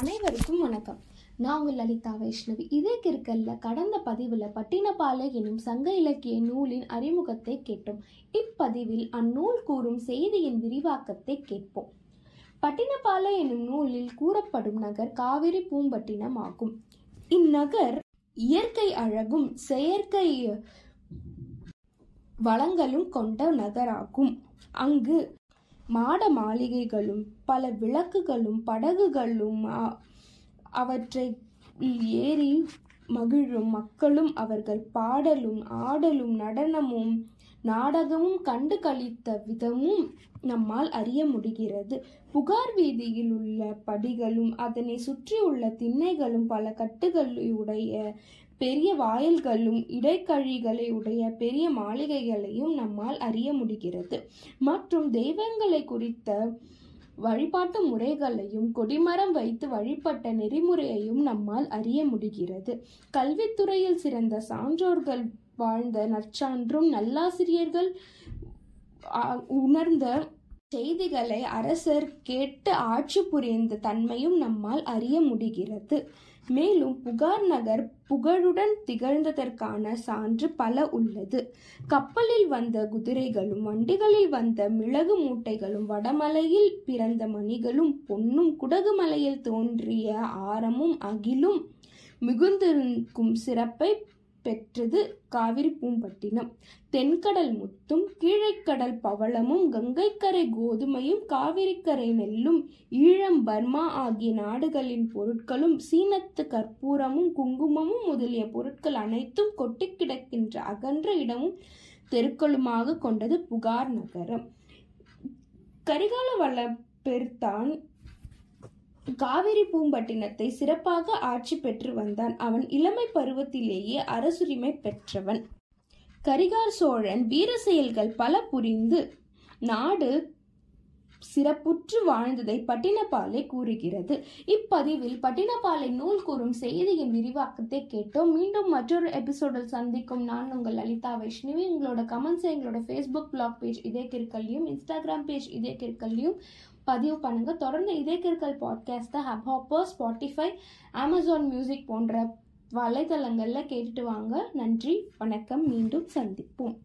அனைவருக்கும் வணக்கம். நான் உங்கள் லலிதா வைஷ்ணவி. இதே கிற்கல்ல கடந்த பதிவில் பட்டினப்பாலை எனும் சங்க இலக்கிய நூலின் அறிமுகத்தை கேட்டோம். இப்பதிவில் அந்நூல் கூறும் செய்தியின் விரிவாக்கத்தை கேட்போம். பட்டினப்பாலை எனும் நூலில் கூறப்படும் நகர் காவிரி பூம்பட்டினம் ஆகும் இந்நகர் இயற்கை அழகும் செயற்கை வளங்களும் கொண்ட நகராகும். அங்கு மாட மாளிகைகளும் பல விளக்குகளும் படகுகளும் அவற்றை ஏறி மகிழும் மக்களும் அவர்கள் பாடலும் ஆடலும் நடனமும் நாடகமும் கண்டு களித்த விதமும் நம்மால் அறிய முடிகிறது. புகார் வீதியில் உள்ள படிகளும் அதனை சுற்றியுள்ள திண்ணைகளும் பல கட்டுகளுடைய பெரிய வாயில்களும் இடைக்கழிகளை உடைய பெரிய மாளிகைகளையும் நம்மால் அறிய முடிகிறது. மற்றும் தெய்வங்களை குறித்த வழிபாட்டு முறைகளையும் கொடிமரம் வைத்து வழிபட்ட நெறிமுறையையும் நம்மால் அறிய முடிகிறது. கல்வித்துறையில் சிறந்த சான்றோர்கள் வாழ்ந்த நற்சான்றும் நல்லாசிரியர்கள் உணர்ந்த செய்திகளை அரசர் கேட்டு ஆட்சி புரிந்த தன்மையும் நம்மால் அறிய முடிகிறது. மேலும் புகார் நகர் புகழுடன் திகழ்ந்ததற்கான சான்று பல உள்ளது. கப்பலில் வந்த குதிரைகளும் வண்டிகளில் வந்த மிளகு மூட்டைகளும் வடமலையில் பிறந்த மணிகளும் பொன்னும் குடகு மலையில் தோன்றிய ஆரமும் அகிலும் மிகுந்திருக்கும் சிறப்பை பெற்றது காவிரி பூம்பட்டினம். தென்கடல் முத்தும் கீழைக்கடல் பவளமும் கங்கைக்கரை கோதுமையும் காவிரிக்கரை நெல்லும் ஈழம் பர்மா ஆகிய நாடுகளின் பொருட்களும் சீனத்து கற்பூரமும் குங்குமமும் முதலிய பொருட்கள் அனைத்தும் கொட்டி கிடக்கின்ற அகன்ற இடமும் தெருக்களுமாக கொண்டது புகார் நகரம். கரிகால வளப்பெருத்தான் காவிரி பூம்பட்டினத்தை சிறப்பாக ஆட்சி பெற்று வந்தான். அவன் இளமை பருவத்திலேயே அரசுரிமை பெற்றவன். கரிகால் சோழன் வீர செயல்கள் பல புரிந்து நாடு சிறப்புற்று வாழ்ந்ததை பட்டினப்பாலை கூறுகிறது. இப்பதிவில் பட்டினப்பாலை நூல் கூறும் செய்தியின் விரிவாக்கத்தை கேட்டோம். மீண்டும் மற்றொரு எபிசோடில் சந்திக்கும். நான் உங்கள் லலிதா வைஷ்ணவி. உங்களோட கமெண்ட்ஸை எங்களோட ஃபேஸ்புக் பிளாக் பேஜ் இதே கிற்கல்லையும் இன்ஸ்டாகிராம் பேஜ் இதே கிற்கல்லையும் பதிவு பண்ணுங்கள் தொடர்ந்து இதே கிற்கல் பாட்காஸ்ட்டை Hubhopper Spotify Amazon music போன்ற வலைதளங்களில் கேட்டுட்டு வாங்க. நன்றி. வணக்கம். மீண்டும் சந்திப்போம்.